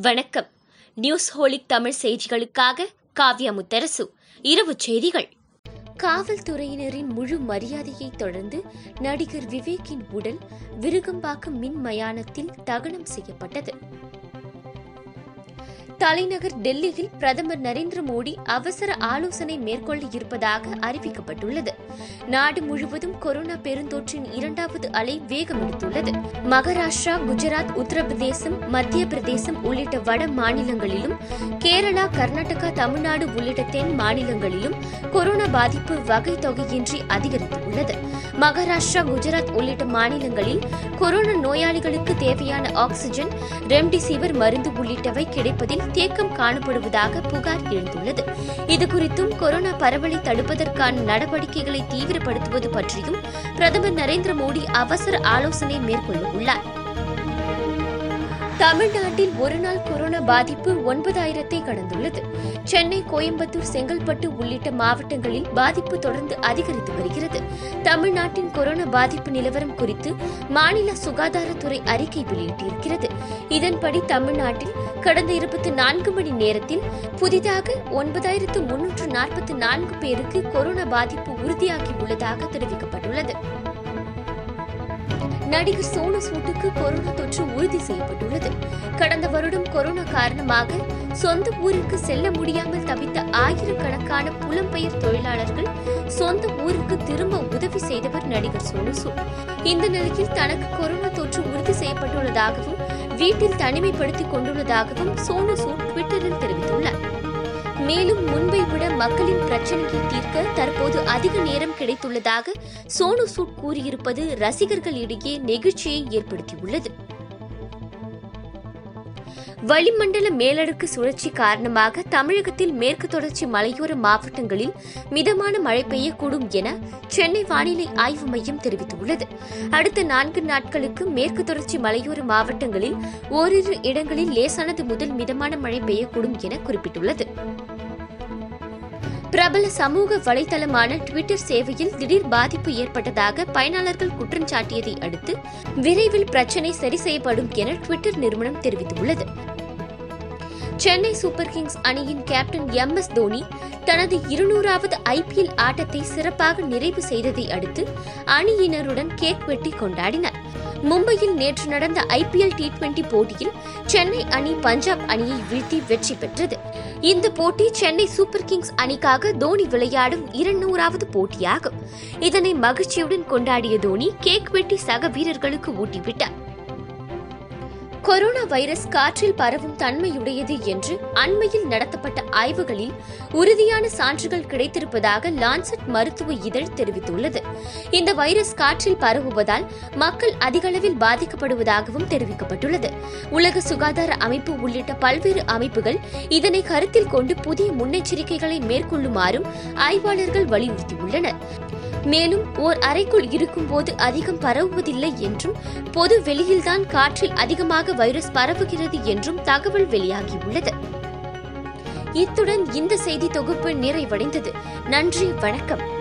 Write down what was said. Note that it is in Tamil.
வணக்கம். நியூஸ் ஹோலிக் தமிழ் செய்திகளுக்காக காவ்யா முத்தரசு. இரவு செய்திகள். காவல்துறையினரின் முழு மரியாதையை தொடர்ந்து நடிகர் விவேக்கின் உடல் விருகம்பாக்கம் மின் மயானத்தில் தகனம் செய்யப்பட்டது. தலைநகர் டெல்லியில் பிரதமர் நரேந்திர மோடி அவசர ஆலோசனை மேற்கொள்ள இருப்பதாக அறிவிக்கப்பட்டுள்ளது. நாடு முழுவதும் கொரோனா பெருந்தொற்றின் இரண்டாவது அலை வேகமெடுத்துள்ளது. மகாராஷ்டிரா குஜராத் உத்தரப்பிரதேசம் மத்திய பிரதேசம் உள்ளிட்ட வட மாநிலங்களிலும் கேரளா கர்நாடகா தமிழ்நாடு உள்ளிட்ட தென் மாநிலங்களிலும் கொரோனா பாதிப்பு வகை தொகையின்றி அதிகரித்துள்ளது. மகாராஷ்டிரா குஜராத் உள்ளிட்ட மாநிலங்களில் கொரோனா நோயாளிகளுக்கு தேவையான ஆக்ஸிஜன் ரெம்டிசிவர் மருந்து உள்ளிட்டவை கிடைப்பதில் தேக்கம் காணப்படுவதாக புகார் எழுந்துள்ளது. இதுகுறித்தும் கொரோனா பரவலை தடுப்பதற்கான நடவடிக்கைகளை தீவிரப்படுத்துவது பற்றியும் பிரதமர் நரேந்திர மோடி அவசர ஆலோசனை மேற்கொள்ள உள்ளார். தமிழ்நாட்டில் ஒருநாள் கொரோனா பாதிப்பு ஒன்பதாயிரத்தை கடந்துள்ளது. சென்னை கோயம்புத்தூர் செங்கல்பட்டு உள்ளிட்ட மாவட்டங்களில் பாதிப்பு தொடர்ந்து அதிகரித்து வருகிறது. தமிழ்நாட்டின் கொரோனா பாதிப்பு நிலவரம் குறித்து மாநில சுகாதாரத்துறை அறிக்கை வெளியிட்டிருக்கிறது. இதன்படி தமிழ்நாட்டில் கடந்த இருபத்தி நான்கு மணி நேரத்தில் புதிதாக ஒன்பதாயிரத்து முன்னூற்று நாற்பத்தி நான்கு பேருக்கு கொரோனா பாதிப்பு உறுதியாகியுள்ளதாக தெரிவிக்கப்பட்டுள்ளது. நடிகர் சோனு சூட்டுக்கு கொரோனா தொற்று உறுதி செய்யப்பட்டுள்ளது. கடந்த வருடம் கொரோனா காரணமாக சொந்த ஊருக்கு செல்ல முடியாமல் தவித்த ஆயிரக்கணக்கான புலம்பெயர் தொழிலாளர்கள் சொந்த ஊருக்கு திரும்ப உதவி செய்தவர் நடிகர் சோனு சூட். இந்த நிலையில் தனக்கு கொரோனா தொற்று உறுதி செய்யப்பட்டுள்ளதாகவும் வீட்டில் தனிமைப்படுத்திக் கொண்டுள்ளதாகவும் சோனு சூட் ட்விட்டரில் தெரிவித்துள்ளார். மேலும் முன்பை விட மக்களின் பிரச்சனையை தீர்க்க தற்போது அதிக நேரம் கிடைத்துள்ளதாக சோனு சூட் கூறியிருப்பது ரசிகர்களிடையே நெகிழ்ச்சியை ஏற்படுத்தியுள்ளது. வளிமண்டல மேலடுக்கு சுழற்சி காரணமாக தமிழகத்தில் மேற்கு தொடர்ச்சி மலையோர மாவட்டங்களில் மிதமான மழை பெய்யக்கூடும் என சென்னை வானிலை ஆய்வு மையம் தெரிவித்துள்ளது. அடுத்த நான்கு நாட்களுக்கு மேற்கு தொடர்ச்சி மலையோர மாவட்டங்களில் ஓரிரு இடங்களில் லேசானது முதல் மிதமான மழை பெய்யக்கூடும் என குறிப்பிட்டுள்ளது. பிரபல சமூக வலைதளமான ட்விட்டர் சேவையில் திடீர் பாதிப்பு ஏற்பட்டதாக பயனாளர்கள் குற்றம் சாட்டியதை அடுத்து விரைவில் பிரச்சினை சரி செய்யப்படும் என ட்விட்டர் நிறுவனம் தெரிவித்துள்ளது. சென்னை சூப்பர் கிங்ஸ் அணியின் கேப்டன் எம் எஸ் தோனி தனது இருநூறாவது ஐபிஎல் ஆட்டத்தை சிறப்பாக நிறைவு செய்ததை அடுத்து அணியினருடன் கேக் வெட்டி கொண்டாடினார். மும்பையில் நேற்று நடந்த ஐபிஎல் டி டுவெண்டி போட்டியில் சென்னை அணி பஞ்சாப் அணியை வீழ்த்தி வெற்றி பெற்றது. இந்த போட்டி சென்னை சூப்பர் கிங்ஸ் அணிக்காக தோனி விளையாடும் இருநூறாவது போட்டியாகும். இதனை மகிழ்ச்சியுடன் கொண்டாடிய தோனி கேக் வெட்டி சக வீரர்களுக்கு ஊட்டிவிட்டார். கொரோனா வைரஸ் காற்றில் பரவும் தன்மையுடையது என்று அண்மையில் நடத்தப்பட்ட ஆய்வுகளில் உறுதியான சான்றுகள் கிடைத்திருப்பதாக லான்செட் மருத்துவ இதழ் தெரிவித்துள்ளது. இந்த வைரஸ் காற்றில் பரவுவதால் மக்கள் அதிகளவில் பாதிக்கப்படுவதாகவும் தெரிவிக்கப்பட்டுள்ளது. உலக சுகாதார அமைப்பு உள்ளிட்ட பல்வேறு அமைப்புகள் இதனை கருத்தில் கொண்டு புதிய முன்னெச்சரிக்கைகளை மேற்கொள்ளுமாறும் ஆய்வாளர்கள் வலியுறுத்தியுள்ளனர். மேலும் ஓர் அறைக்குள் இருக்கும்போது அதிகம் பரவுவதில்லை என்றும் பொது வெளியில்தான் காற்றில் அதிகமாக வைரஸ் பரவுகிறது என்றும் தகவல் வெளியாகியுள்ளது. இத்துடன் இந்த செய்தி தொகுப்பு நிறைவடைந்தது. நன்றி வணக்கம்.